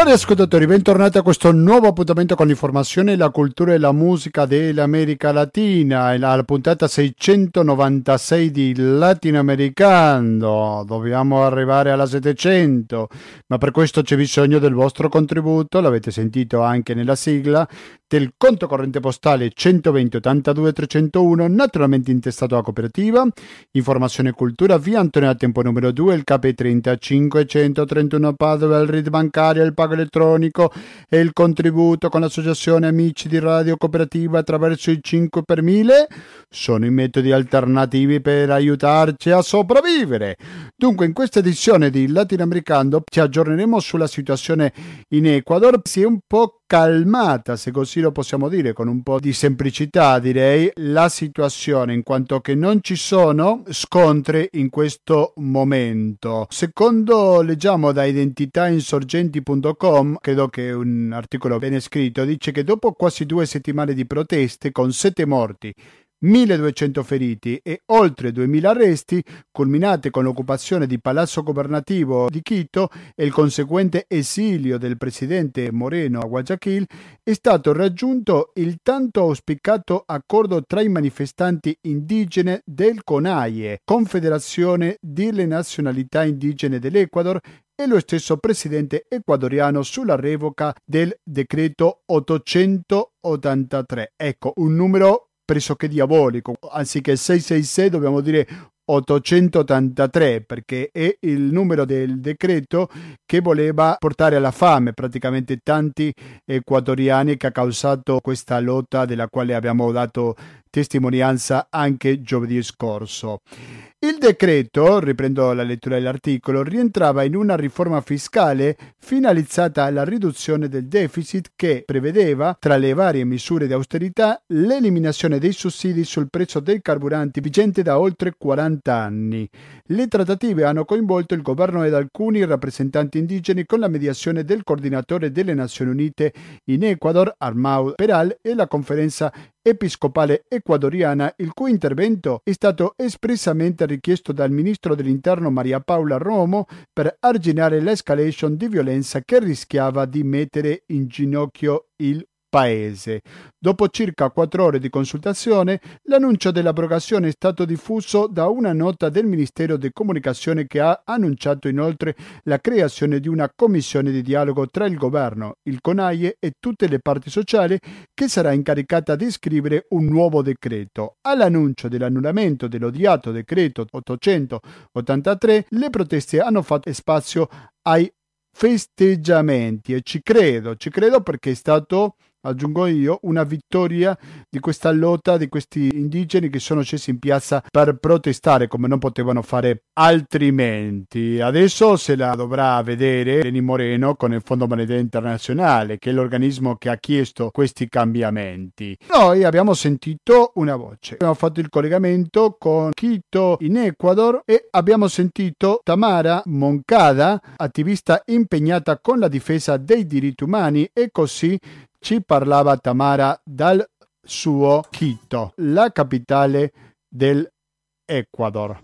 Cari ascoltatori, bentornati a questo nuovo appuntamento con l'informazione, la cultura e la musica dell'America Latina, la puntata 696 di Latinoamericano. Dobbiamo arrivare alla 700, ma per questo c'è bisogno del vostro contributo, l'avete sentito anche nella sigla, del conto corrente postale 120 82 301, naturalmente intestato alla cooperativa. Informazione e cultura, via Antonio Tempo numero 2, il KP30 531 Padova, il RID bancario, il pago elettronico e il contributo con l'associazione Amici di Radio Cooperativa attraverso il 5 per 1000 sono i metodi alternativi per aiutarci a sopravvivere. Dunque, in questa edizione di Latinoamericano ci aggiorneremo sulla situazione in Ecuador. Si è un po' calmata, se così lo possiamo dire, con un po' di semplicità direi, la situazione in quanto che non ci sono scontri in questo momento. Secondo leggiamo da identitainsorgenti.com, credo che è un articolo ben scritto, dice che dopo quasi due settimane di proteste con sette morti 1200 feriti e oltre 2000 arresti, culminate con l'occupazione di Palazzo Governativo di Quito e il conseguente esilio del presidente Moreno a Guayaquil, è stato raggiunto il tanto auspicato accordo tra i manifestanti indigene del CONAIE, Confederazione delle Nazionalità Indigene dell'Ecuador, e lo stesso presidente ecuadoriano sulla revoca del decreto 883. Ecco, un numero pressoché diabolico. Anziché 666 dobbiamo dire 883 perché è il numero del decreto che voleva portare alla fame praticamente tanti ecuadoriani che ha causato questa lotta della quale abbiamo dato testimonianza anche giovedì scorso. Il decreto, riprendo la lettura dell'articolo, rientrava in una riforma fiscale finalizzata alla riduzione del deficit che prevedeva, tra le varie misure di austerità, l'eliminazione dei sussidi sul prezzo dei carburanti vigente da oltre 40 anni. Le trattative hanno coinvolto il governo ed alcuni rappresentanti indigeni con la mediazione del coordinatore delle Nazioni Unite in Ecuador, Armau Peral, e la conferenza episcopale ecuadoriana, il cui intervento è stato espressamente richiesto dal ministro dell'interno Maria Paula Romo per arginare l'escalation di violenza che rischiava di mettere in ginocchio il paese. Dopo circa quattro ore di consultazione, l'annuncio dell'abrogazione è stato diffuso da una nota del Ministero di Comunicazione che ha annunciato inoltre la creazione di una commissione di dialogo tra il governo, il CONAIE e tutte le parti sociali che sarà incaricata di scrivere un nuovo decreto. All'annuncio dell'annullamento dell'odiato decreto 883, le proteste hanno fatto spazio ai festeggiamenti e ci credo, ci credo perché è stato aggiungo io, una vittoria di questa lotta di questi indigeni che sono scesi in piazza per protestare come non potevano fare altrimenti. Adesso se la dovrà vedere Lenin Moreno con il Fondo Monetario Internazionale, che è l'organismo che ha chiesto questi cambiamenti. Noi abbiamo sentito una voce, abbiamo fatto il collegamento con Quito in Ecuador e abbiamo sentito Tamara Moncada, attivista impegnata con la difesa dei diritti umani e così ci parlava Tamara dal suo Quito, la capitale del Ecuador.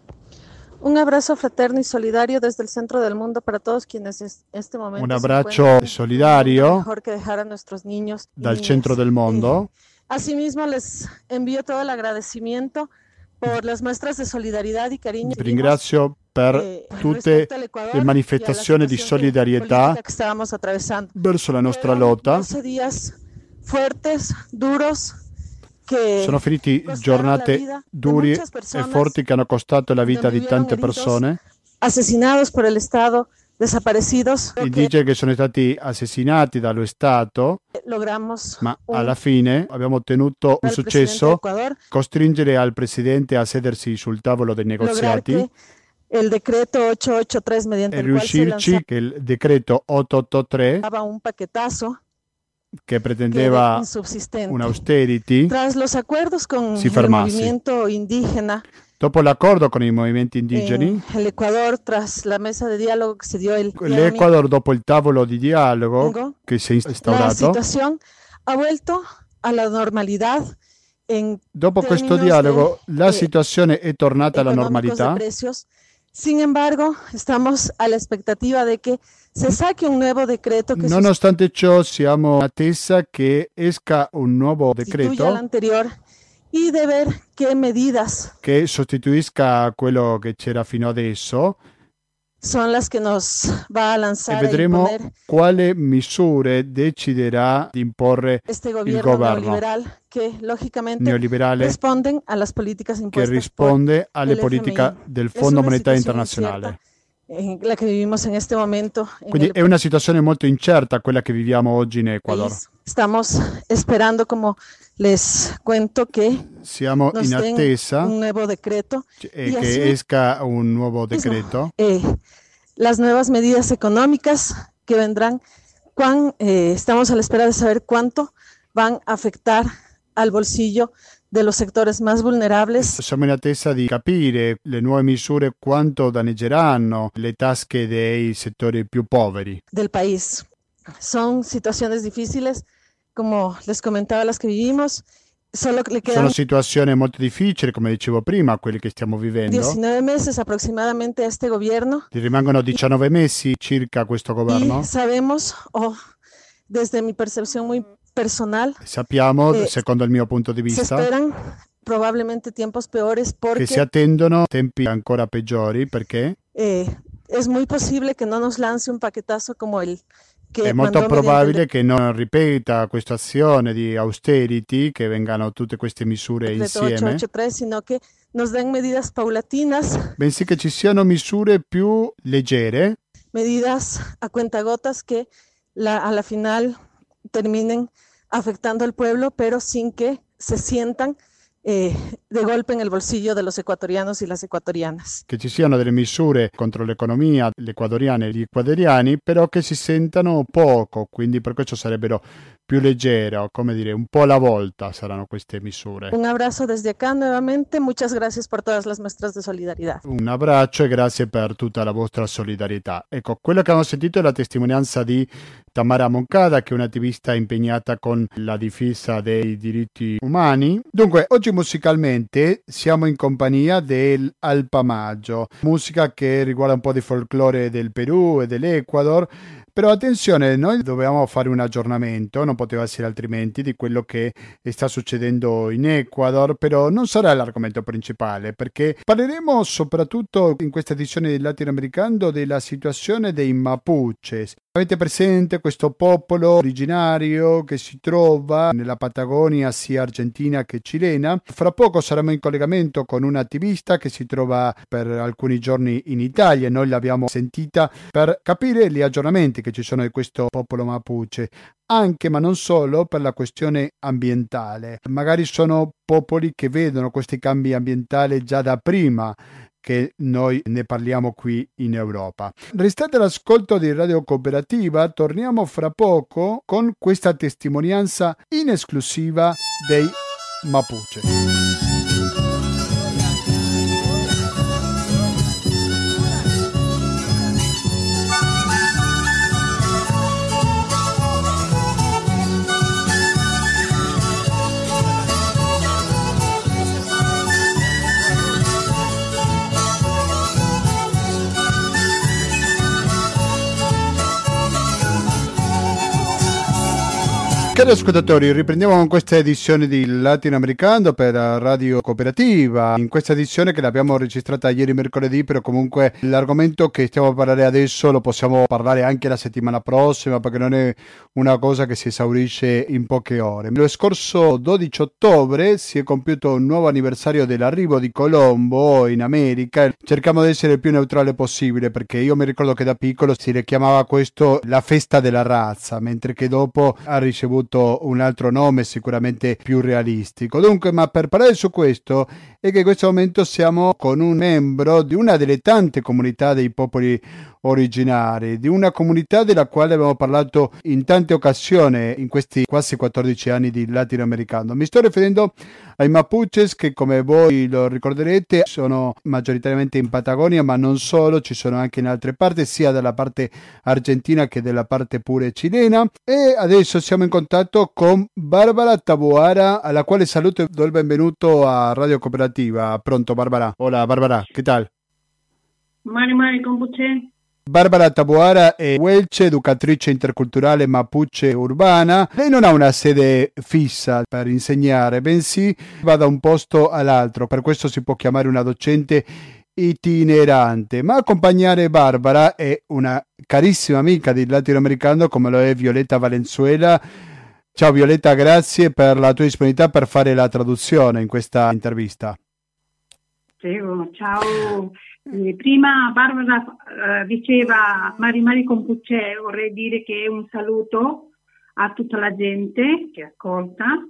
Un abrazo fraterno y solidario desde el centro del mundo para todos quienes en este momento. Un abrazo solidario mejor que dejar a nuestros niños. dal centro del mondo. Eh, asimismo, les envío todo el agradecimiento per le nostre solidarietà e cariño. Vi ringrazio per tutte le manifestazioni di solidarietà verso la nostra lotta. Sono finite giornate duri e forti che hanno costato la vita di tante persone. Assassinados per il Stato desaparecidos. Que indigeni che sono stati assassinati dallo Stato, logramos ma alla fine abbiamo ottenuto un successo, costringere al presidente a sedersi sul tavolo dei negoziati el decreto 883 mediante e riuscirci che il decreto 883 lanzaba un paquetazo che pretendeva un austerity, Tras los acuerdos con Si el fermase. movimiento indígena dopo l'accordo con i movimenti indigeni, en el Ecuador, tras la mesa de diálogo que se dio el día l'Ecuador dopo il tavolo di dialogo domingo, che si è la instaurato, situación ha vuelto a la normalidad en dopo questo dialogo de, la eh, situazione è tornata alla normalità, Sin embargo, estamos a la expectativa de che se saque un nuovo decreto che Nonostante ciò, siamo in attesa che esca un nuovo decreto. l'anterior y de ver qué medidas che sostituisca quello che c'era fino adesso son las que nos va a lanzar e vedremo quali misure deciderà di imporre este il governo neoliberal che logicamente neoliberale risponden a las políticas che risponde alle politiche del Fondo Monetario Internazionale. la che vivimos in questo momento. Quindi è una situazione molto incerta quella che viviamo oggi in Ecuador. Estamos esperando, como les cuento, che siamo in attesa un nuevo decreto e che así, esca un nuovo decreto. Eh, las nuevas medidas económicas que vendrán, cuán, eh, estamos a la espera de saber cuánto van a afectar al bolsillo de los sectores más vulnerables. Siamo in attesa di capire le nuove misure quanto danneggeranno le tasche dei settori più poveri del país. Son situaciones difíciles, como les comentaba, las que vivimos. Solo le quedan Sono situazioni molto difficili, come dicevo prima, quelle che stiamo vivendo. 19 meses aproximadamente a este gobierno. Ti rimangono 19 mesi circa a questo governo. Sabemos, o oh, desde mi percepción muy personal. Sappiamo, eh, secondo il mio punto di vista, se esperan probabilmente tiempos peores porque che si attendono tempi ancora peggiori perché eh, es muy posible que no nos lance un paquetazo como el è molto probabile che non ripeta questa azione di austerity, che vengano tutte queste misure insieme, 883, sino che nos den medidas paulatinas, bensì che ci siano misure più leggere, medidas a cuentagotas che la, alla final terminen afectando al pueblo, pero sin que se sientan eh, de golpe en el bolsillo de los ecuatorianos y las ecuatorianas. Che ci siano delle misure contro l'economia, le ecuadoriane e gli ecuadoriani, però che si sentano poco, quindi per questo sarebbero più leggero, come dire, un po' alla volta saranno queste misure. Un abbraccio desde acá nuevamente, muchas gracias por todas las muestras de solidaridad. Un abbraccio e grazie per tutta la vostra solidarietà. Ecco, quello che abbiamo sentito è la testimonianza di Tamara Moncada, che è un'attivista impegnata con la difesa dei diritti umani. Dunque, oggi musicalmente siamo in compagnia del Alpamaggio, musica che riguarda un po' di folklore del Perù e dell'Ecuador, però attenzione, noi dobbiamo fare un aggiornamento, non poteva essere altrimenti, di quello che sta succedendo in Ecuador, però non sarà l'argomento principale, perché parleremo soprattutto in questa edizione del latinoamericano della situazione dei Mapuches. Avete presente questo popolo originario che si trova nella Patagonia sia argentina che cilena? Fra poco saremo in collegamento con un attivista che si trova per alcuni giorni in Italia, noi l'abbiamo sentita per capire gli aggiornamenti che ci sono di questo popolo mapuche, anche ma non solo per la questione ambientale. Magari sono popoli che vedono questi cambi ambientali già da prima che noi ne parliamo qui in Europa. Restate all'ascolto di Radio Cooperativa, torniamo fra poco con questa testimonianza in esclusiva dei Mapuche. Cari ascoltatori, riprendiamo con questa edizione di Latinoamericano per Radio Cooperativa. In questa edizione che l'abbiamo registrata ieri mercoledì, però comunque l'argomento che stiamo a parlare adesso lo possiamo parlare anche la settimana prossima perché non è una cosa che si esaurisce in poche ore. Lo scorso 12 ottobre si è compiuto un nuovo anniversario dell'arrivo di Colombo in America. Cerchiamo di essere il più neutrale possibile perché io mi ricordo che da piccolo si le chiamava questo la festa della razza, mentre che dopo ha ricevuto avuto un altro nome sicuramente più realistico. Dunque, ma per parlare su questo è che in questo momento siamo con un membro di una delle tante comunità dei popoli originari, di una comunità della quale abbiamo parlato in tante occasioni in questi quasi 14 anni di latinoamericano. Mi sto riferendo ai Mapuches che come voi lo ricorderete sono maggioritariamente in Patagonia ma non solo, ci sono anche in altre parti sia dalla parte argentina che della parte pure cilena e adesso siamo in contatto con Barbara Taboara alla quale saluto e do il benvenuto a Radio Cooperativa. Pronto Barbara? Hola Barbara, che tal? Mari Mari Compuche. Barbara Taboara è Welce, educatrice interculturale mapuche urbana. Lei non ha una sede fissa per insegnare, bensì va da un posto all'altro, per questo si può chiamare una docente itinerante. Ma accompagnare Barbara è una carissima amica del latinoamericano come lo è Violetta Valenzuela. Ciao Violetta, grazie per la tua disponibilità per fare la traduzione in questa intervista. Prego, ciao. Eh, prima Barbara eh, diceva Mari Mari Compucce, vorrei dire che è un saluto a tutta la gente che ascolta.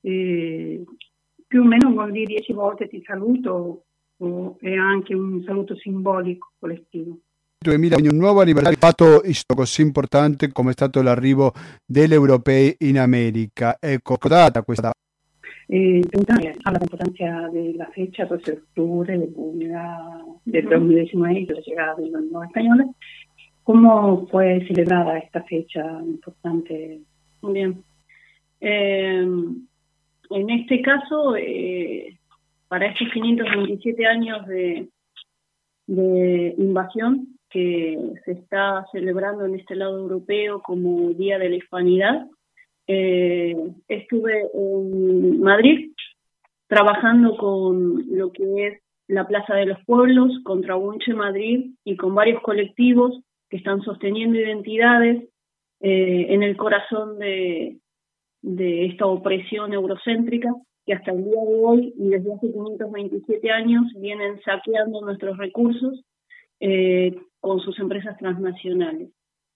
Eh, più o meno vuol dire dieci volte ti saluto o è anche un saluto simbolico collettivo. 2000 un nuovo anniversario fatto così importante come è stato l'arrivo degli europei in America. Ecco, data questa eh, a la importancia de la fecha, 12 de octubre, de junio del 2019 de la llegada de los nuevos españoles. ¿Cómo fue celebrada esta fecha importante? Muy bien. Eh, en este caso, eh, para estos 527 años de, de invasión que se está celebrando en este lado europeo como Día de la Hispanidad, eh, estuve en Madrid trabajando con lo que es la Plaza de los Pueblos, contra Unche Madrid y con varios colectivos que están sosteniendo identidades eh, en el corazón de, esta opresión eurocéntrica que hasta el día de hoy y desde hace 527 años vienen saqueando nuestros recursos eh, con sus empresas transnacionales.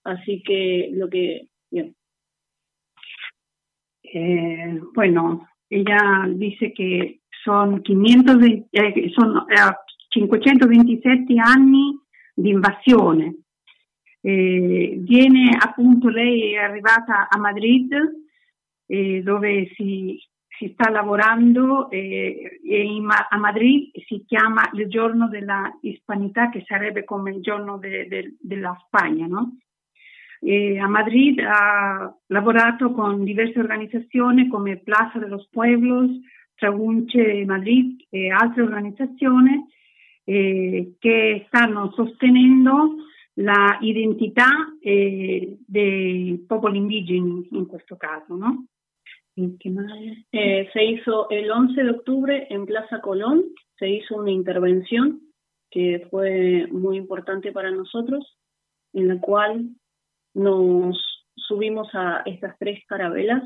Así que lo que, bien, eh, bueno, ella dice che sono 520, eh, sono eh, 527 anni di invasione. Eh, viene appunto, lei è arrivata a Madrid eh, dove si, si, sta lavorando e a Madrid si chiama il giorno della hispanità che sarebbe come il giorno de, de, della Spagna, no? Eh, a Madrid ha lavorato con diverse organizzazioni come Plaza de los Pueblos, Tragunce Madrid e altre organizzazioni eh, che stanno sostenendo la identità eh, dei popoli indigeni in questo caso, ¿no? Eh, se hizo el 11 de octubre en Plaza Colón, se hizo una intervención que fue muy importante para nosotros, en la cual nos subimos a estas tres carabelas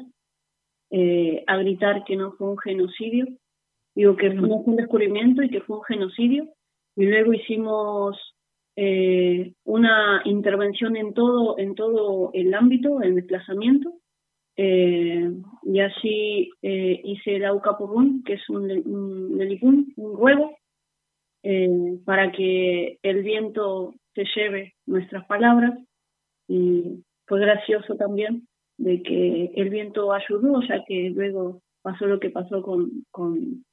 eh, a gritar que no fue un genocidio, digo que no fue un descubrimiento y que fue un genocidio, y luego hicimos eh, una intervención en todo, en todo el ámbito, el desplazamiento, eh, y así hice el Aucapurrún, que es un, un, un ruego, para que el viento se lleve nuestras palabras y fue gracioso también de que el viento ayudó, ya que luego pasó lo que pasó con, con,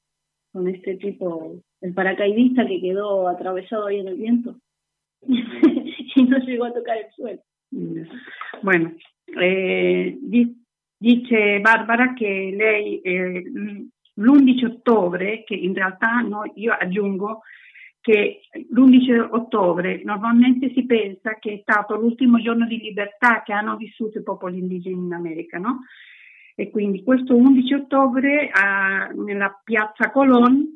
este tipo, el paracaidista que quedó atravesado ahí en el viento y no llegó a tocar el suelo. Bueno, eh, dice Barbara che lei eh, l'11 ottobre, che in realtà no, io aggiungo che l'11 ottobre normalmente si pensa che è stato l'ultimo giorno di libertà che hanno vissuto i popoli indigeni in America, no? E quindi questo 11 ottobre a, nella piazza Colón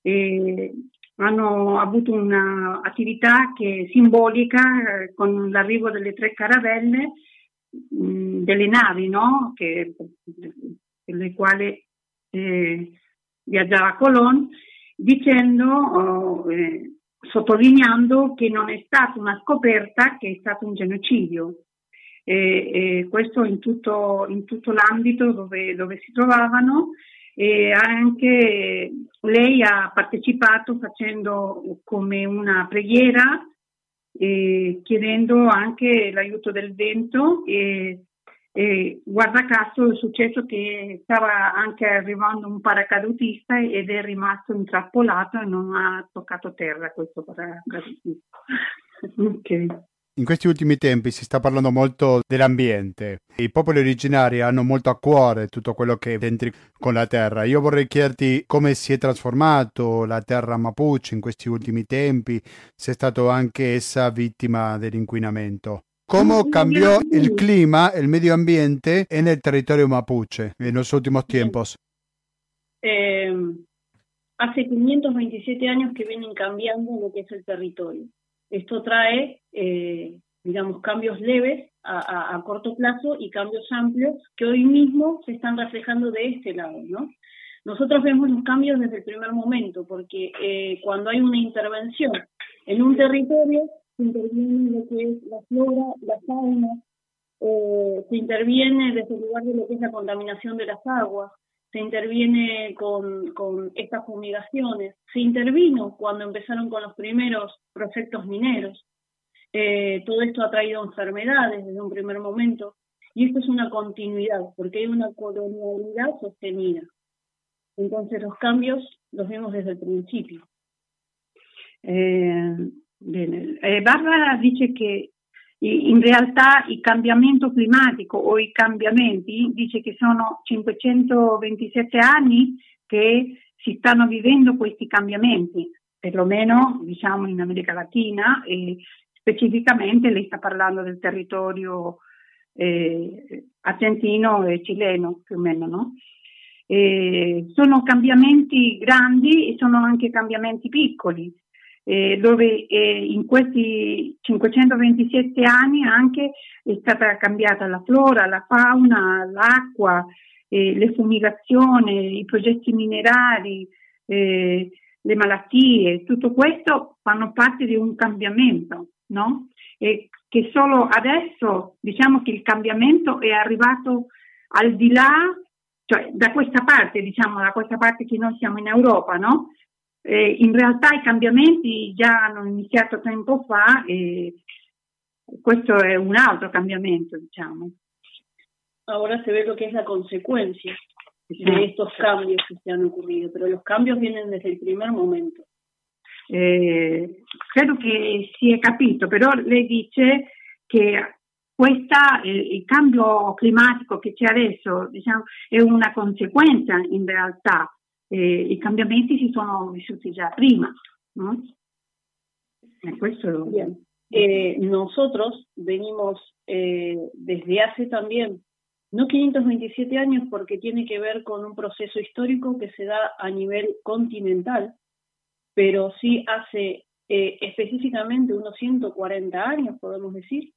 eh, hanno avuto un'attività simbolica eh, con l'arrivo delle tre caravelle mh, mm, delle navi, no? Che, le quali eh, viaggiava Colón dicendo, oh, eh, sottolineando che non è stata una scoperta, che è stato un genocidio. E, e questo in tutto, in tutto l'ambito dove, dove, si trovavano e anche lei ha partecipato facendo come una preghiera eh, chiedendo anche l'aiuto del vento e e guarda caso è successo che stava anche arrivando un paracadutista ed è rimasto intrappolato e non ha toccato terra questo paracadutista. ok. in questi ultimi tempi si sta parlando molto dell'ambiente. I popoli originari hanno molto a cuore tutto quello che entri con la terra. Io vorrei chiederti come si è trasformato la terra Mapuche in questi ultimi tempi, se è stato anche essa vittima dell'inquinamento. ¿Cómo cambió el clima, el medio ambiente en el territorio mapuche en los últimos tiempos? Eh, hace 527 años que vienen cambiando lo que es el territorio. Esto trae, eh, digamos, cambios leves a, corto plazo y cambios amplios que hoy mismo se están reflejando de este lado, ¿no? Nosotros vemos los cambios desde el primer momento, porque eh, cuando hay una intervención en un territorio, interviene lo que es la flora, la fauna, eh, se interviene desde el lugar de lo que es la contaminación de las aguas, se interviene con, con estas fumigaciones, se intervino cuando empezaron con los primeros proyectos mineros. Eh, todo esto ha traído enfermedades desde un primer momento y esto es una continuidad porque hay una colonialidad sostenida. Entonces los cambios los vemos desde el principio. Eh, eh, Bárbara dice che in realtà il cambiamento climatico o i cambiamenti dice che sono 527 anni che si stanno vivendo questi cambiamenti, perlomeno diciamo in America Latina e specificamente lei sta parlando del territorio eh, argentino e cileno più o meno, no? Eh, sono cambiamenti grandi e sono anche cambiamenti piccoli eh, dove eh, in questi 527 anni anche è stata cambiata la flora, la fauna, l'acqua, eh, le fumigazioni, i progetti minerari, eh, le malattie, tutto questo fanno parte di un cambiamento, no? E che solo adesso diciamo che il cambiamento è arrivato al di là, cioè da questa parte, diciamo da questa parte che noi siamo in Europa, no? Eh, in realtà i cambiamenti già hanno iniziato tempo fa e questo è un altro cambiamento, diciamo. Ahora se ve lo que es la consecuencia de estos cambios que se han ocurrido, pero los cambios vienen desde el primer momento. Eh, credo che si è capito, però lei dice che questa, il, il cambio climatico che c'è adesso diciamo, è una conseguenza in realtà eh, i cambiamenti si sono vissuti già prima. ¿no? Eh, nosotros venimos eh, desde hace también, no 527 años, porque tiene que ver con un proceso histórico que se da a nivel continental, pero sí hace eh, específicamente unos 140 años, podemos decir,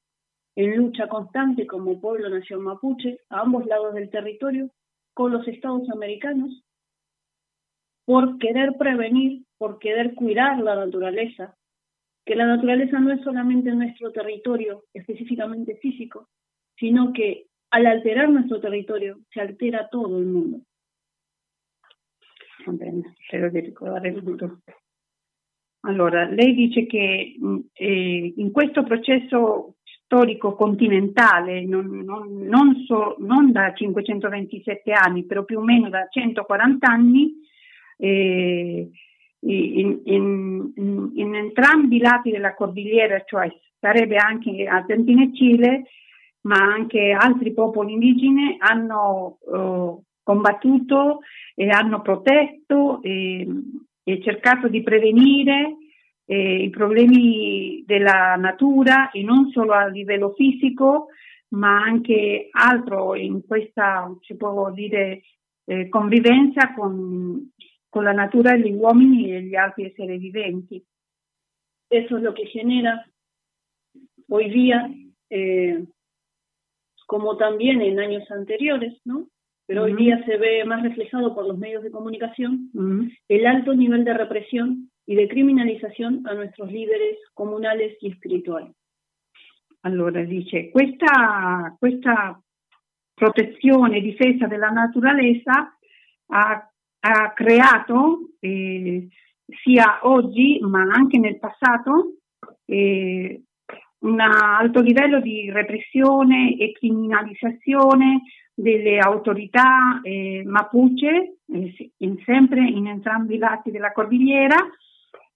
en lucha constante como pueblo nación mapuche a ambos lados del territorio con los estados americanos por querer prevenir, por querer cuidar la naturaleza, que la naturaleza no es solamente nuestro territorio específicamente físico, sino que al alterar nuestro territorio se altera todo el mundo. Allora, lei dice che eh, in questo processo storico continentale, non, non, non, so, non da 527 anni, però più o meno da 140 anni, eh, in, in, in, entrambi i lati della cordigliera, cioè sarebbe anche Argentina e Cile, ma anche altri popoli indigeni hanno eh, combattuto e hanno protetto e, e cercato di prevenire eh, i problemi della natura e non solo a livello fisico, ma anche altro in questa, si può dire, eh, convivenza con con la natura de los uomini y gli altri esseri viventi. Eso es lo que genera hoy día, eh, como también en años anteriores, ¿no? Pero hoy día se ve más reflejado por los medios de comunicación el alto nivel de represión y de criminalización a nuestros líderes comunales y espirituales. Allora dice, questa, questa protezione e difesa della naturaleza ha ha creato eh, sia oggi ma anche nel passato eh, un alto livello di repressione e criminalizzazione delle autorità eh, mapuche, eh, in, sempre in entrambi i lati della cordigliera,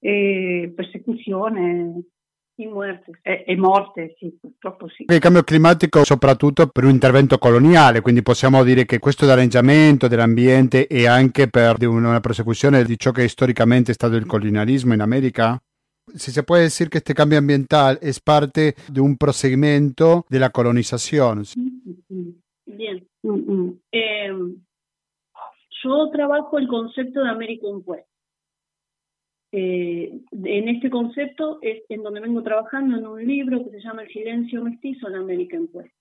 persecuzione Y muertes. E, e morte, sì, purtroppo sì. Il cambio climatico soprattutto per un intervento coloniale, quindi possiamo dire che questo danneggiamento dell'ambiente è anche per una prosecuzione di ciò che storicamente è stato il colonialismo in America? Si se puede decir que este cambio ambiental es parte de un procedimiento de la colonización. Bien. Eh, yo trabajo el concepto de América impuesta. Eh, en este concepto es en donde vengo trabajando en un libro que se llama El silencio mestizo, la América impuesta.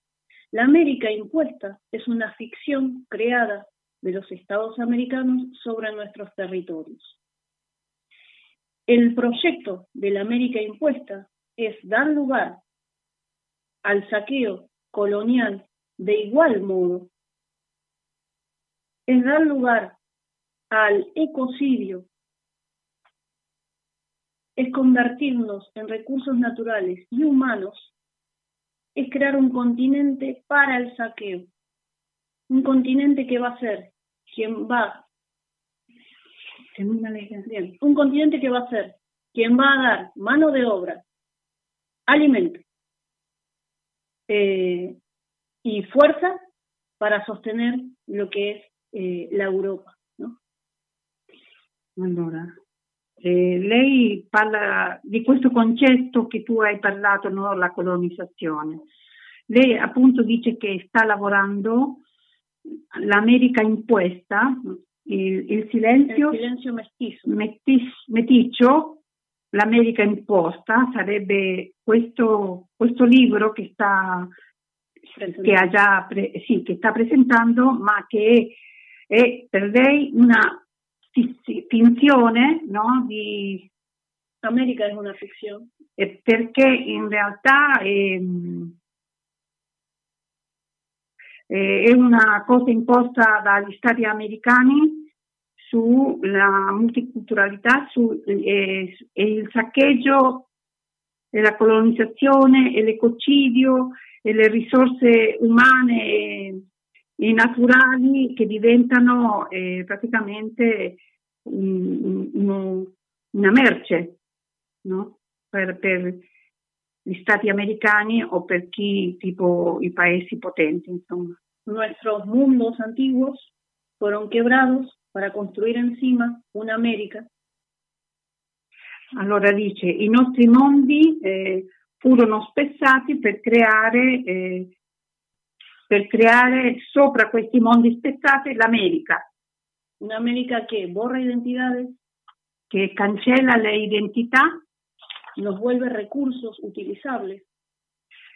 La América impuesta es una ficción creada de los estados americanos sobre nuestros territorios. El proyecto de la América impuesta es dar lugar al saqueo colonial de igual modo, es dar lugar al ecocidio es convertirnos en recursos naturales y humanos, es crear un continente para el saqueo. Un continente que va a ser quien va, un continente que va a ser quien va a dar mano de obra, alimento eh, y fuerza para sostener lo que es eh, la Europa. ¿no? Eh, lei parla di questo concetto che tu hai parlato, no? la colonizzazione. Lei appunto dice che sta lavorando l'America impuesta, il, il silenzio, il silenzio mestizo. Metis, meticcio, l'America imposta sarebbe questo, questo libro che sta, che, ha già pre, sì, che sta presentando, ma che è, è per lei una finzione no? di America è una fiction perché in realtà è, è una cosa imposta dagli stati americani sulla multiculturalità su, e, e il saccheggio e la colonizzazione e l'ecocidio e le risorse umane e naturali che diventano eh, praticamente un, un, una merce no? per, per, gli stati americani o per chi tipo i paesi potenti. Insomma. Nuestros mundos antiguos fueron quebrados para construir encima una América. Allora dice, i nostri mondi eh, furono spezzati per creare, eh, per creare sopra questi mondi spezzati l'America. Una América que borra identidades, que cancela la identidad, nos vuelve recursos utilizables.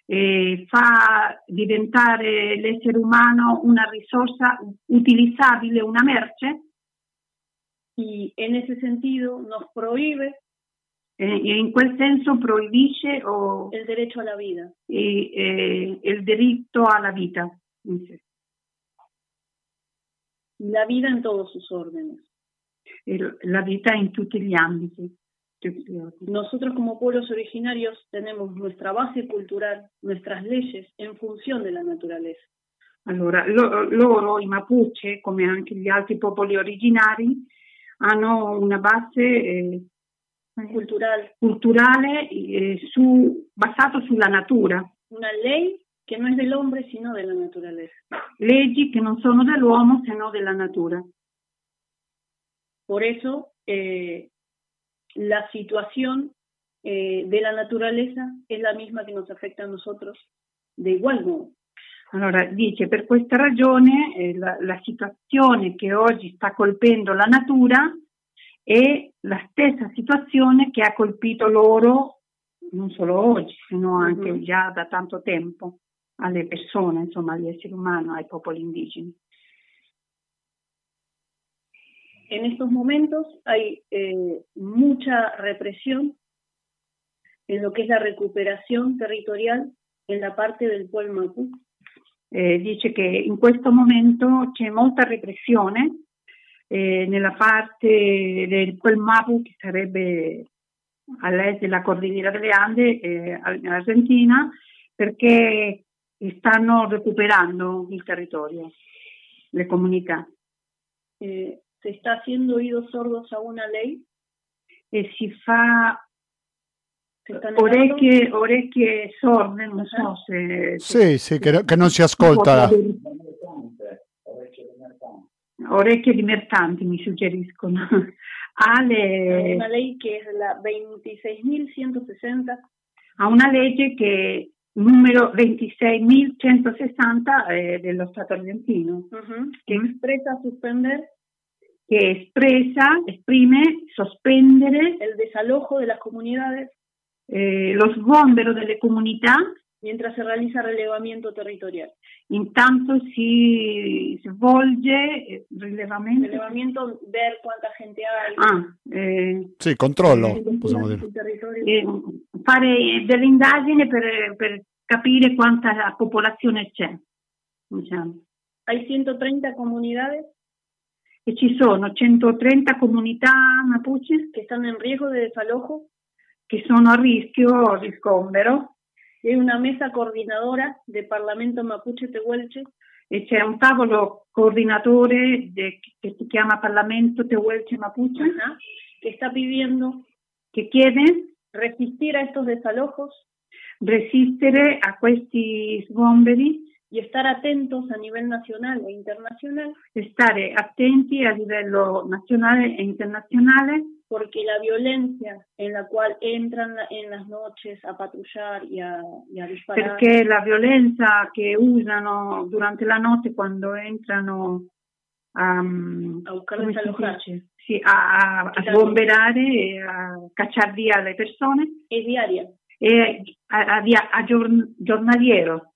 Eh, fa diventare l'essere umano una risorsa utilizzabile, una merce. Y en ese sentido nos prohíbe en quel senso proibisce o, el derecho a la vida. Y, eh, el diritto alla vita. Dice la vida en todos sus órdenes. La vida en tutti gli ambiti. Nosotros como pueblos originarios tenemos nuestra base cultural, nuestras leyes en función de la naturaleza. Allora, lo, loro, i Mapuche, come anche gli altri popoli originari, hanno una base eh, cultural, culturale eh, su, basato sulla natura. Una ley que no es del hombre sino de la naturaleza. Leggi che non sono dell'uomo sino della natura. Por eso eh, la situación eh, de la naturaleza es la misma che nos afecta a nosotros de igual modo. Allora, dice, per questa ragione eh, la, la, situazione che oggi sta colpendo la natura è la stessa situazione che ha colpito loro non solo oggi, sino anche -huh. già da tanto tempo alle persone, insomma, agli esseri umani, ai popoli indigeni. En estos momentos hay eh, mucha represión en lo que es la recuperación territorial en la parte del pueblo Mapu. Eh, dice che in questo momento c'è molta repressione eh, nella parte del quel Mapu che sarebbe all'est della Cordillera delle Ande eh, in Argentina perché stanno recuperando il territorio, le comunità. Eh, ¿Se está haciendo oídos sordos a una ley? E si fa orecchie, orecchie sorde, non so se... Sì, sì, che, che non si ascolta. Orecchie di mercanti mi suggeriscono. Ha le... Una ley che è la 26.160. Ha una legge che numero 26.160 eh, dello Stato argentino, uh -huh. che mm. expresa suspender que expresa, exprime, sospendere el desalojo de las comunidades, eh, lo sgombero delle comunità mientras se realiza relevamiento territorial. Intanto si svolge eh, rilevamento. Rilevamiento, ver cuánta gente hay. Ah, eh, sì, controllo, eh, possiamo dire. Eh, fare delle indagini per, per, capire quanta popolazione c'è. Diciamo. Hay 130 comunidades e ci sono 130 comunità mapuche che stanno in rischio di desalojo, che sono a rischio di sgombero. E una mesa coordinadora del Parlamento Mapuche Tehuelche. E c'è un tavolo coordinatore de, che si chiama Parlamento Tehuelche Mapuche, Ajá, che sta pidiendo che chiede resistir a estos desalojos, resistere a questi sgomberi y estar atentos a nivel nacional e internacional. Stare attenti a livello nazionale e internazionale. Porque la violencia en la cual entran en las noches a patrullar y a, y a disparar. Perché la violenza che usano durante la notte quando entrano a, a buscar desalojarsi. Sì, a, a sgomberare e a cacciare via le persone. È diaria. È a, a, a giorn, giornaliero.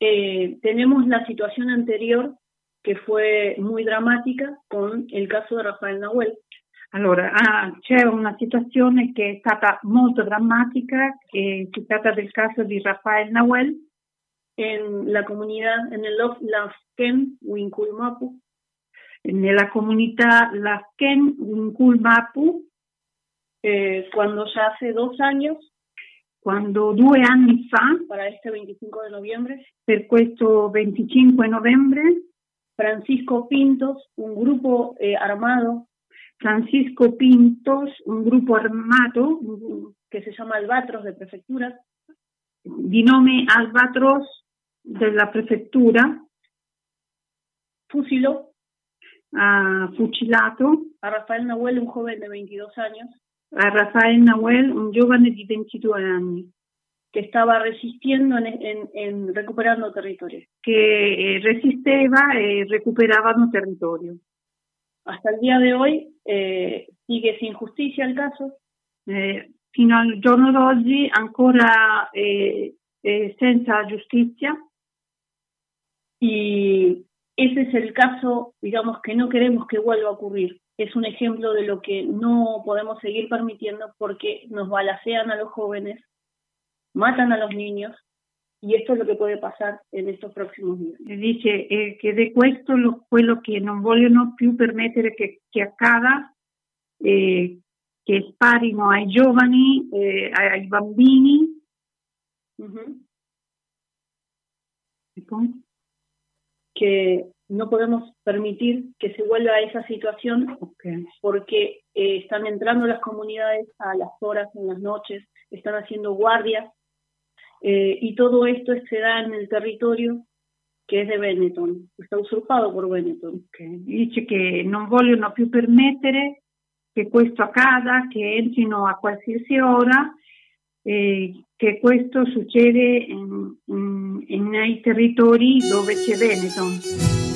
Eh, tenemos la situación anterior que fue muy dramática con il caso di Rafael Nahuel. Allora, ah, c'è una situazione che è stata molto drammatica, che si tratta del caso di Rafael Nahuel. En la comunidad, en el Lafken Winkulmapu. Nella comunità Lafken Winkulmapu. Eh, cuando ya hace dos años quando due anni fa, para este 25 de noviembre, per questo 25 novembre, Francisco Pintos, un gruppo eh, armado, Francisco Pintos, un gruppo armato che si chiama Albatros de prefectura, di nome Albatros della prefettura, fusilò, ha fucilato a Rafael Nahuel, un joven de 22 años, a Rafael Nahuel, un giovane di 22 anni. che stava resistendo en, en recuperando territorio. Che eh, resisteva e recuperavano territorio. Hasta el día de hoy eh, sigue sin justicia il caso. Eh, fino al giorno d'oggi ancora eh, senza giustizia. Y ese es el caso, digamos, que no queremos que vuelva a ocurrir. es un ejemplo de lo que no podemos seguir permitiendo porque nos balacean a los jóvenes, matan a los niños y esto es lo que puede pasar en estos próximos días. Dice eh, che di questo lo, quello che non vogliono più permettere che, che accada, eh, che sparino ai giovani, eh, ai bambini. Uh -huh. Que no podemos permitir que se vuelva a esa situación okay. porque eh, están entrando las comunidades a las horas, en las noches, están haciendo guardias eh, y todo esto se da en el territorio che è di Benetton, está usurpato por Benetton. Okay. Dice che non vogliono più permettere che questo accada, che entrino a qualsiasi ora, eh, che questo succede in, in, in, nei territori dove c'è Benetton.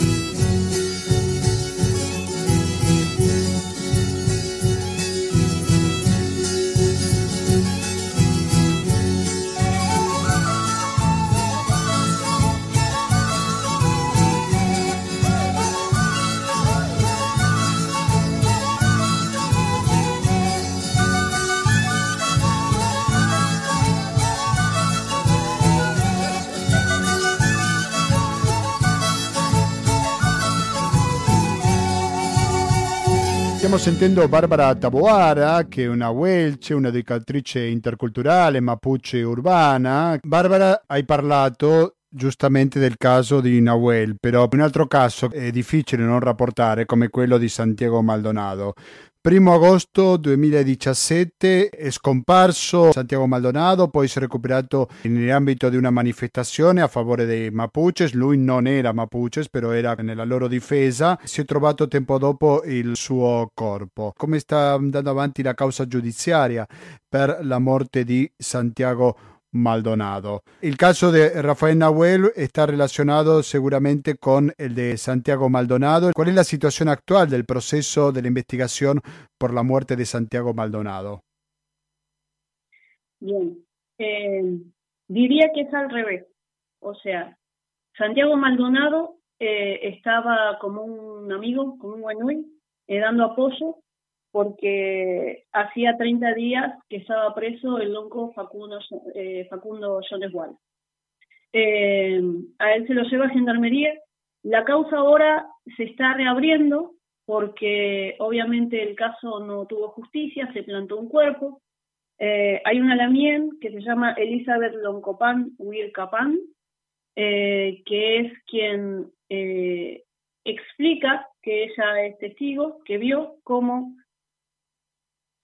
Stiamo sentendo Barbara Taboara, che è una Welce, una educatrice interculturale, mapuche urbana. Barbara, hai parlato giustamente del caso di Nahuel, però un altro caso è difficile non rapportare come quello di Santiago Maldonado. Primo agosto 2017 è scomparso Santiago Maldonado, poi si è recuperato nell'ambito di una manifestazione a favore dei Mapuches. Lui non era Mapuches, però era nella loro difesa. Si è trovato tempo dopo il suo corpo. Come sta andando avanti la causa giudiziaria per la morte di Santiago Maldonado? Maldonado. El caso de Rafael Nahuel está relacionado seguramente con el de Santiago Maldonado. ¿Cuál es la situación actual del proceso de la investigación por la muerte de Santiago Maldonado? Bien, eh, diría que es al revés. O sea, Santiago Maldonado eh, estaba como un amigo, como un buen eh, dando apoyo porque hacía 30 días que estaba preso el lonco Facundo, eh, Facundo Jones Wall. Eh, a él se lo lleva a Gendarmería. La causa ahora se está reabriendo porque obviamente el caso no tuvo justicia, se plantó un cuerpo. Eh, hay una lamien que se llama Elizabeth Loncopan Wirkapan, eh, que es quien explica que ella es testigo, que vio cómo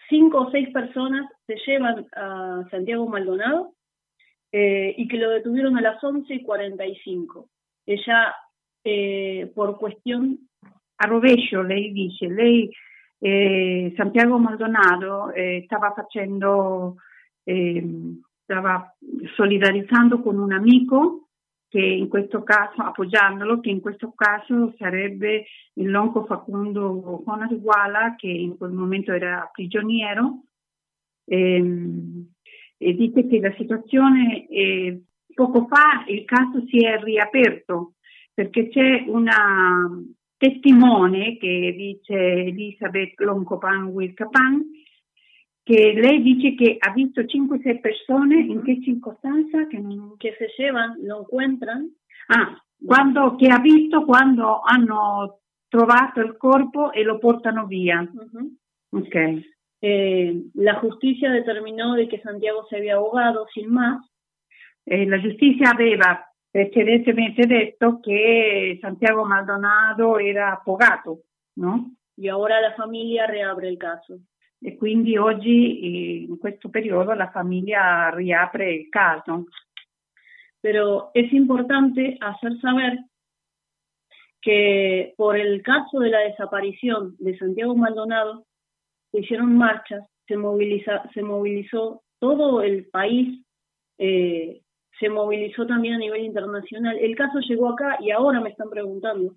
cinco o seis personas se llevan a Santiago Maldonado eh, y que lo detuvieron a las 11 y 45. Ella, eh, por cuestión... A rovescio, lei dice, lei, eh, Santiago Maldonado eh, stava facendo, eh, stava solidarizzando con un amico che in questo caso, appoggiandolo, che in questo caso sarebbe il lonco Facundo Jonas Guala, che in quel momento era prigioniero, ehm, e dice che la situazione, è, poco fa il caso si è riaperto perché c'è una testimone che dice Elisabeth Loncopan Wilcapan, que lei dice che ha visto 5-6 persone, in che circostanza? Che, non... che se llevan, lo encuentran. Ah, quando, che ha visto quando hanno trovato il corpo e lo portano via. Uh-huh. Ok. Eh, la giustizia determinò che Santiago si había ahogado sin más. Eh, la giustizia aveva precedentemente detto che Santiago Maldonado era affogato, no? E ora la famiglia riapre il caso e quindi oggi in questo periodo la famiglia riapre il caso. Pero es importante hacer saber que por el caso de la desaparición de Santiago Maldonado se hicieron marchas, se, se movilizó todo el país, eh, se movilizó también a nivel internacional. El caso llegó acá y ahora me están preguntando.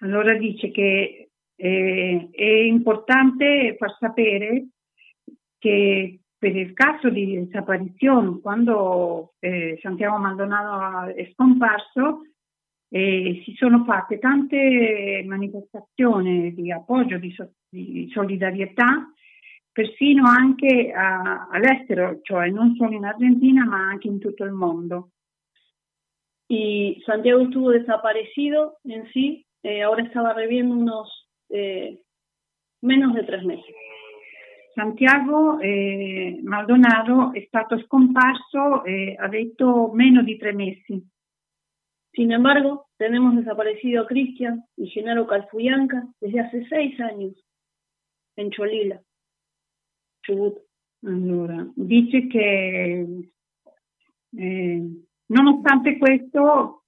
Allora dice che Eh, è importante far sapere che per il caso di disapparizione, quando eh, Santiago Maldonado è scomparso, eh, si sono fatte tante manifestazioni di appoggio, di, so- di solidarietà, persino anche a- all'estero, cioè non solo in Argentina ma anche in tutto il mondo. Y Santiago estuvo desaparecido en sí, eh, ahora estaba reviendo unos eh, menos de tres meses. Santiago eh, Maldonado è stato scomparso, eh, ha detto meno di tre mesi. Sin embargo, tenemos desaparecido a Cristian y Genaro Calfuyanca desde hace seis años en Cholila, Chubut. Allora, dice che eh, nonostante questo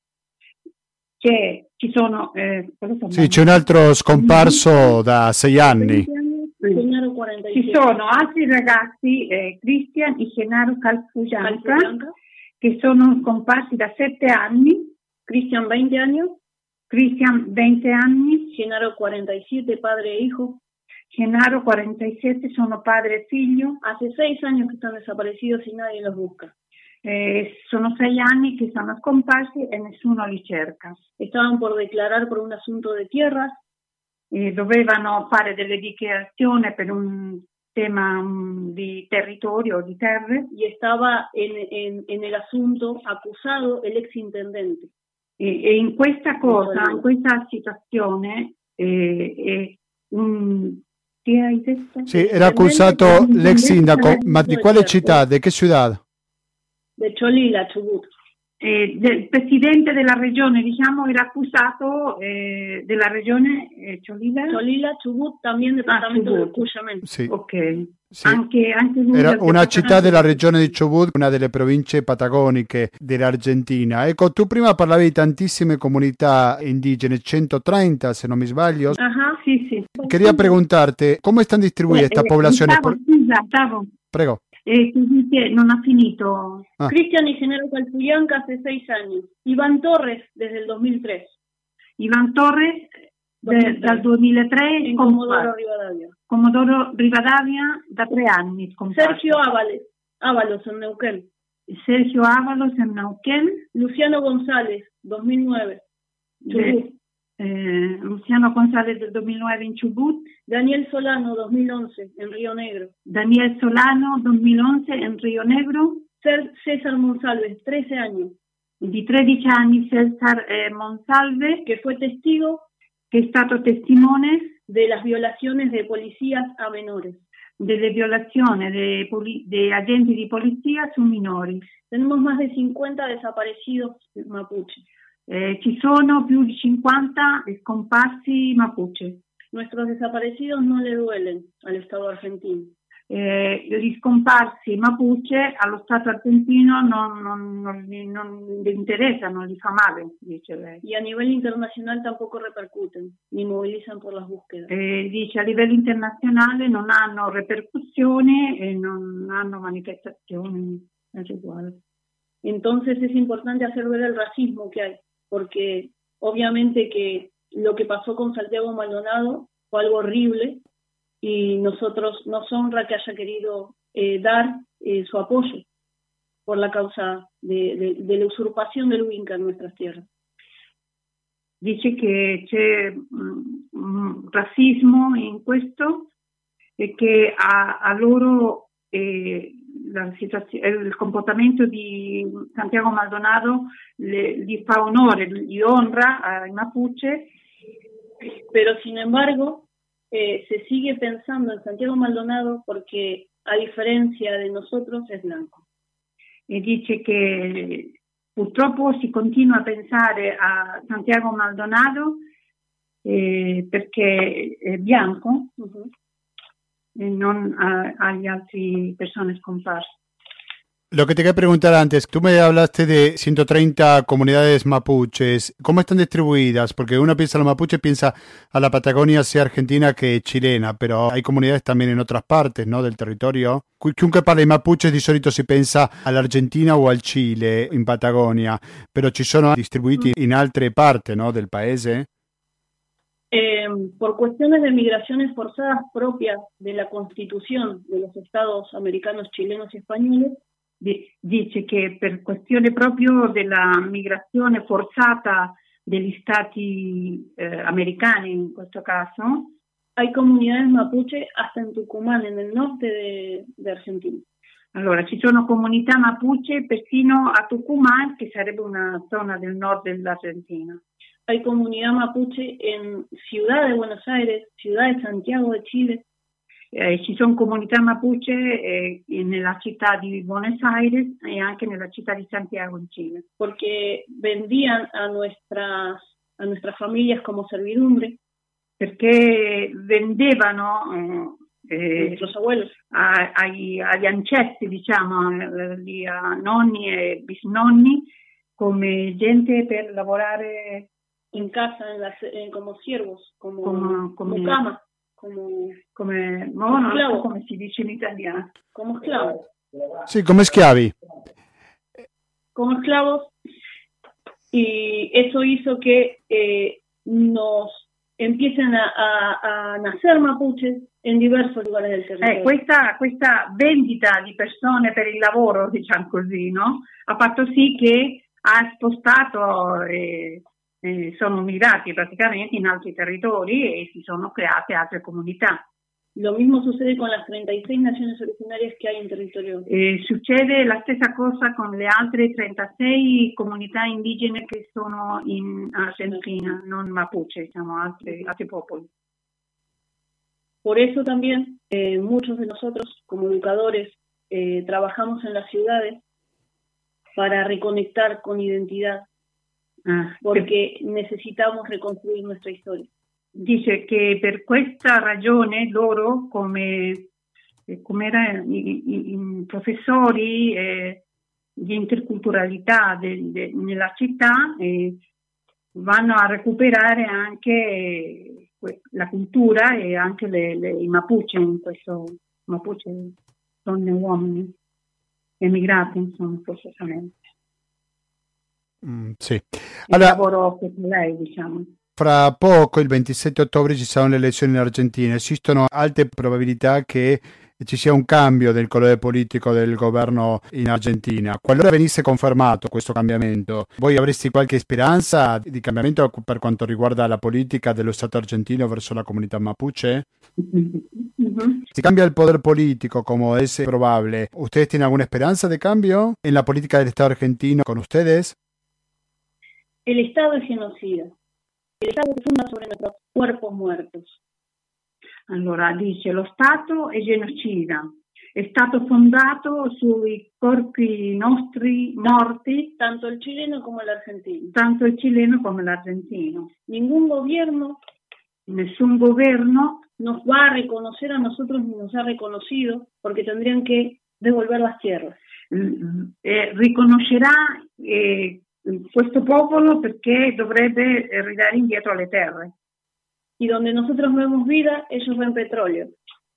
c'è, ci sono... Eh, sì, c'è un altro scomparso da sei anni. Ci sono altri ragazzi, eh, Cristian e Gennaro Calfugianca, che sono scomparsi da sette anni. Cristian 20 anni. Cristian 20 anni. Gennaro 47, padre e hijo. Gennaro 47 sono padre e figlio. Hace seis años que están desaparecidos y nadie los busca. Eh, sono sei anni che sono scomparsi e nessuno li cerca. Estaban por declarar por un asunto de tierras. Eh, dovevano fare delle dichiarazioni per un tema um, di territorio, di terre. Y estaba en, en, en el asunto acusado el ex intendente. E, e in questa cosa, in questa situazione, eh, un, ¿Qué hai detto? Sì, era accusato l'ex sindaco, ma di quale città, di che città? De Cholila, Chubut. eh, del presidente della regione, diciamo, era accusato eh, della regione eh, Cholila. Cholila, Chubut, también departamento ah, de Cuyamén. Sì. Ok. Sì. Anche, anche lui Era del una città della regione di Chubut, una delle province patagoniche dell'Argentina. Ecco, tu prima parlavi di tantissime comunità indigene, 130 se non mi sbaglio. Ajá, sí, sí. Quería preguntarte, ¿cómo están distribuidas estas Eh, poblaciones? Gustavo, Por- Gustavo, Prego. Eh, dice, finito. Ah. Cristian y Genaro Calpuyanca hace seis años. Iván Torres desde el 2003 Ivan Torres de- 2003. dal 2003 en con Comodoro Rivadavia. Comodoro Rivadavia da tre anni. scomparso. Sergio Ábales, Ábalos en Neuquén. Sergio Ábalos en Neuquén. Luciano González, 2009. Chubut. de- eh, Luciano González del 2009 in Chubut. Daniel Solano, 2011, en Río Negro. Daniel Solano 2011 in Rio Negro. César Monsalves, 13 años, Di 13 anni Cesar eh, Monsalve que fue testigo che è stato testimone de las violaciones de policías a menores. delle violazioni poli- dei agenti di polizia su minori. Tenemos más de 50 desaparecidos mapuche. Eh, ci sono più di 50 scomparsi mapuche. Nuestros desaparecidos no le duelen al Estado argentino. Eh, gli scomparsi mapuche allo Stato argentino non, non, non, non gli interessa, non gli fa male, dice lei. Y a nivel internacional tampoco repercuten ni movilizan por las búsquedas. Eh, dice a livello internazionale non hanno ripercussioni e non hanno manifestazioni al riguardo. Entonces es importante hacer ver el racismo que hay, porque obviamente que lo que pasó con Santiago Maldonado fue algo horrible y nosotros nos honra que haya querido eh, dar eh, su apoyo por la causa de, la usurpación del Winca en nuestras tierras. dice che c'è mm, razzismo in questo e che a, a loro eh, eh, il comportamento di Santiago Maldonado le- gli fa onore, gli onra ai Mapuche, Pero sin embargo, eh, se sigue pensando en Santiago Maldonado porque, a diferencia de nosotros, es blanco. e dice che purtroppo si continua a pensare a Santiago Maldonado eh, perché è bianco. E non a- agli altri persone scomparse. Lo que te quería preguntar antes, tú me hablaste de 130 comunidades mapuches. ¿Cómo están distribuidas? Porque uno piensa a los mapuches, piensa a la Patagonia, sea argentina que chilena, pero hay comunidades también en otras partes ¿no? del territorio. Chiunque parla di mapuches solito si pensa all'Argentina o al Cile in Patagonia, però ci sono distribuiti in altre parti no, del paese? Eh, por cuestiones de migraciones forzadas propias de la constitución de los estados americanos, chilenos y españoles, Di- dice che per questione proprio della migrazione forzata degli stati eh, americani in questo caso, hay comunidades mapuche hasta en Tucumán, en el norte de, de Argentina. allora ci sono comunità mapuche persino a Tucumán, che sarebbe una zona del nord dell'Argentina. Hay comunidad mapuche en Ciudad de Buenos Aires, Ciudad de Santiago de Chile, Eh, ci sono comunità mapuche eh, nella città di Buenos Aires e anche nella città di Santiago in Cile, porque vendían a nuestras, a nuestras familias como servidumbre, perché vendevano eh, eh, nuestros abuelos. a- agli, agli ancestri, diciamo, eh, di, a nonni e bisnonni, come gente per lavorare en casa, en como siervos, como, Como- como- mucama, como, come, no, non so come si dice in italiano. como esclavos. Sí, como schiavi. como esclavos y eso hizo que eh, nos empiecen a, a- a nacer mapuches en diversos lugares del territorio. Eh, questa, questa vendita di persone per il lavoro, diciamo così, no? ha fatto sì che ha spostato, eh, eh, sono migrati praticamente in altri territori e si sono create altre comunità. Lo mismo sucede con las 36 naciones originarias que hay en territorio. Eh, succede la stessa cosa con le altre 36 comunità indigene che sono in Argentina, non Mapuche, diciamo altri, altri popoli. Por eso también eh, muchos de nosotros como educadores eh, trabajamos en las ciudades para reconectar con identidad, ah, porque necesitamos reconstruir nuestra storia. Dice che per questa ragione loro, come, come era, i, i, i professori eh, di interculturalità de, de, nella città, eh, vanno a recuperare anche la cultura e anche le, le, i Mapuche, in questo Mapuche donne e uomini emigrati, insomma, forzosamente. Mm, sì. Allora, lavoro per lei, diciamo. Fra poco, il 27 ottobre, ci saranno le elezioni in Argentina. Esistono alte probabilità che ci sia un cambio del colore politico del governo in Argentina. Qualora venisse confermato questo cambiamento, voi avreste qualche speranza di cambiamento per quanto riguarda la politica dello Stato argentino verso la comunità mapuche? Uh-huh. Si cambia el poder político como es probable. ¿Ustedes tienen alguna esperanza de cambio en la política del Estado argentino con ustedes? El Estado es genocida. El Estado se funda sobre nuestros cuerpos muertos. Allora dice lo Stato è genocida, è stato fondato sui corpi nostri morti. Tanto il cileno come l'argentino. Tanto il cileno come l'argentino. Ningún gobierno. Nessun governo. Nos va a reconocer a nosotros ni nos ha reconocido porque tendrían que devolver las tierras. Eh, riconoscerà eh, questo popolo perché dovrebbe ridare indietro le terre. y donde nosotros vemos vida, ellos ven petróleo.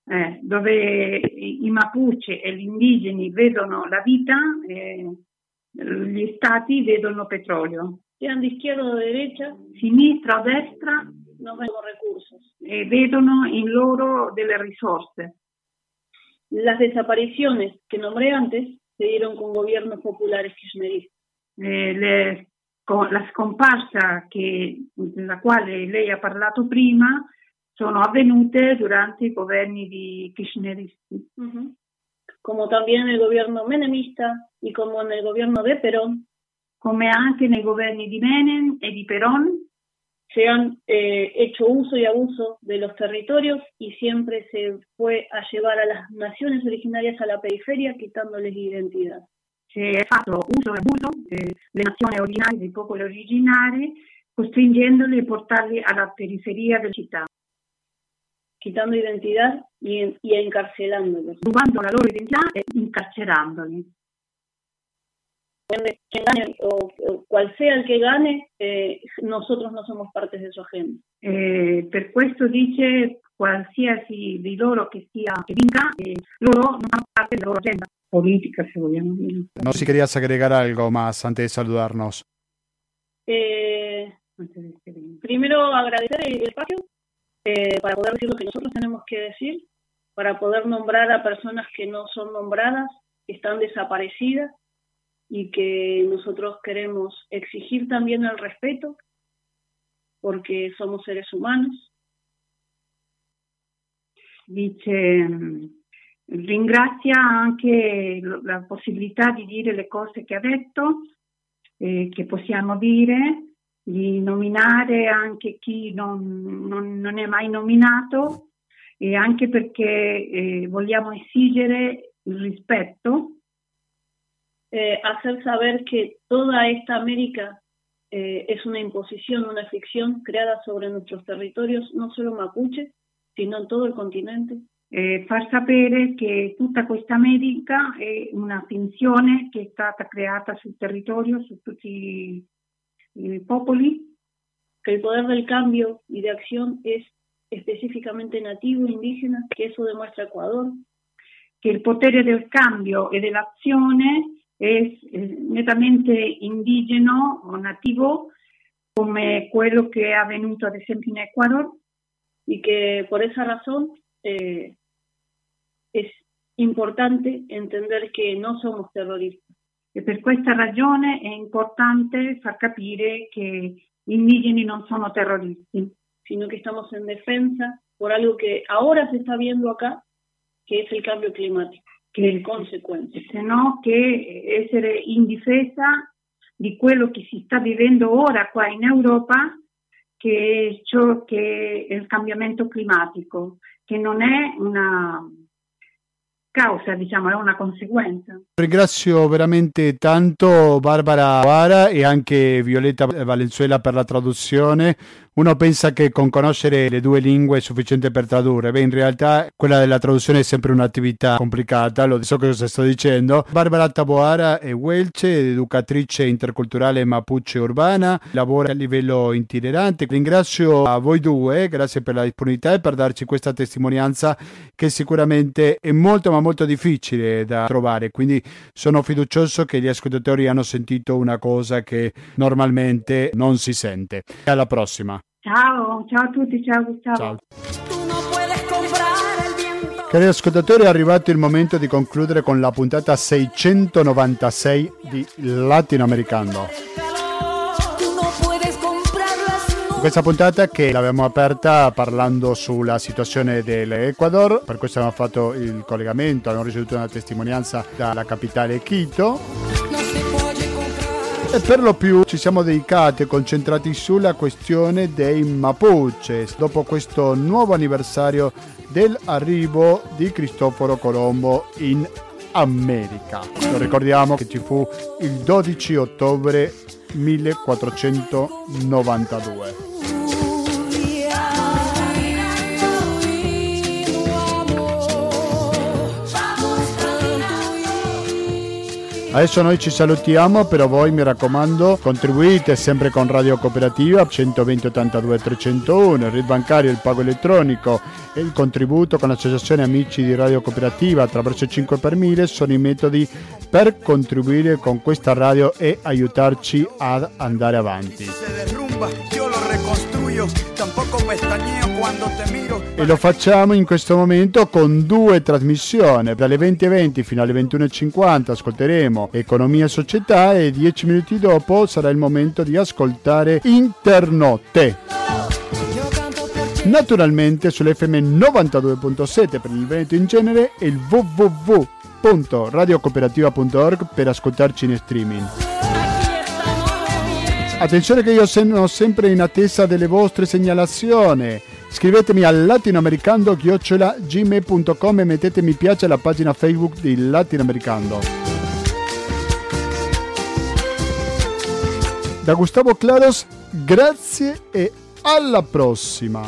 Eh, dove i Mapuche e gli indigeni vedono la vita, eh, gli stati vedono petrolio. Sean de izquierda o de derecha, sinistra o destra, no ven recursos. E vedono in loro delle risorse. Las desapariciones que nombré antes se dieron con gobiernos populares kirchneristas. Eh, le la scomparsa che, della quale lei ha parlato prima sono avvenute durante i governi di kirchneristi. Uh-huh. Como también el gobierno menemista y como en el gobierno de Perón. Come anche nei governi di Menem e di Perón. Se han eh, hecho uso y abuso de los territorios y siempre se fue a llevar a las naciones originarias a la periferia quitándoles identidad. È fatto uso e abuso delle nazioni ordinarie, dei popoli originari, costringendoli a portarli alla periferia della città. Quitando identità e, encarcelándolos. Rubando la loro identità e incarcerandoli. Quien gane, o, o, cual sea el que gane, eh, nosotros no somos parte de su agenda. Eh, per questo dice qualsiasi di loro che sia che vinca, eh, loro non fanno parte della loro agenda política, si vogliamo dire. No si querías agregar algo más antes de saludarnos. Eh, primero agradecer el espacio eh, para poder decir lo que nosotros tenemos que decir, para poder nombrar a personas que no son nombradas, que están desaparecidas y que nosotros queremos exigir también el respeto porque somos seres humanos. Dice Ringrazia anche la possibilità di dire le cose che ha detto, eh, che possiamo dire, di nominare anche chi non, non, non è mai nominato e anche perché eh, vogliamo esigere il rispetto. Eh, hacer saber que toda esta América eh, es una imposición, una ficción creada sobre nuestros territorios, no solo mapuche, sino en todo el continente eh, far sapere che tutta questa America è una finzione che è stata creata sul territorio, su tutti i popoli. Que el poder del cambio y de acción es específicamente nativo, indígena, que eso demuestra Ecuador. Che il potere del cambio e dell'azione è eh, nettamente indigeno o nativo, come quello che è avvenuto ad esempio in Ecuador. Y que por esa razón eh, importante entender que no somos terroristas. E per questa ragione è importante far capire che gli indigeni non sono terroristi, sino que estamos en defensa por algo que ahora se está viendo acá, que es el cambio climático, che è conseguenza. Se no che essere in difesa di quello che si sta vivendo ora qua in Europa, che è ciò che è il cambiamento climatico, che non è una causa, diciamo, è una conseguenza. Ringrazio veramente tanto Barbara Vara e anche Violetta Valenzuela per la traduzione. Uno pensa che con conoscere le due lingue è sufficiente per tradurre, beh in realtà quella della traduzione è sempre un'attività complicata, lo so cosa sto dicendo. Barbara Taboara è Welce, educatrice interculturale mapuche urbana, lavora a livello itinerante. Ringrazio a voi due, grazie per la disponibilità e per darci questa testimonianza che sicuramente è molto ma molto difficile da trovare, quindi sono fiducioso che gli ascoltatori hanno sentito una cosa che normalmente non si sente. Alla prossima. Ciao, ciao a tutti, ciao Gustavo. Ciao. Cari ascoltatori, è arrivato il momento di concludere con la puntata 696 di Latinoamericano. Questa puntata che l'abbiamo aperta parlando sulla situazione dell'Ecuador, per questo abbiamo fatto il collegamento, abbiamo ricevuto una testimonianza dalla capitale Quito. E per lo più ci siamo dedicati e concentrati sulla questione dei Mapuche, dopo questo nuovo anniversario dell'arrivo di Cristoforo Colombo in America. Lo ricordiamo che ci fu il 12 ottobre 1492. Adesso noi ci salutiamo, però voi mi raccomando contribuite sempre con Radio Cooperativa 120 82 301, il RID bancario, il pago elettronico e il contributo con l'Associazione Amici di Radio Cooperativa attraverso 5 per 1000 sono i metodi per contribuire con questa radio e aiutarci ad andare avanti. E lo facciamo in questo momento con due trasmissioni. Dalle 20.20 fino alle 21.50 ascolteremo Economia e Società e 10 minuti dopo sarà il momento di ascoltare Internotte. Naturalmente sull'FM 92.7 per il Veneto in genere e il www.radiocooperativa.org per ascoltarci in streaming. Attenzione che io sono sempre in attesa delle vostre segnalazioni. Scrivetemi al latinoamericando-gmail.com e mettete mi piace alla pagina Facebook di Latinoamericando. Da Gustavo Claros, grazie e alla prossima!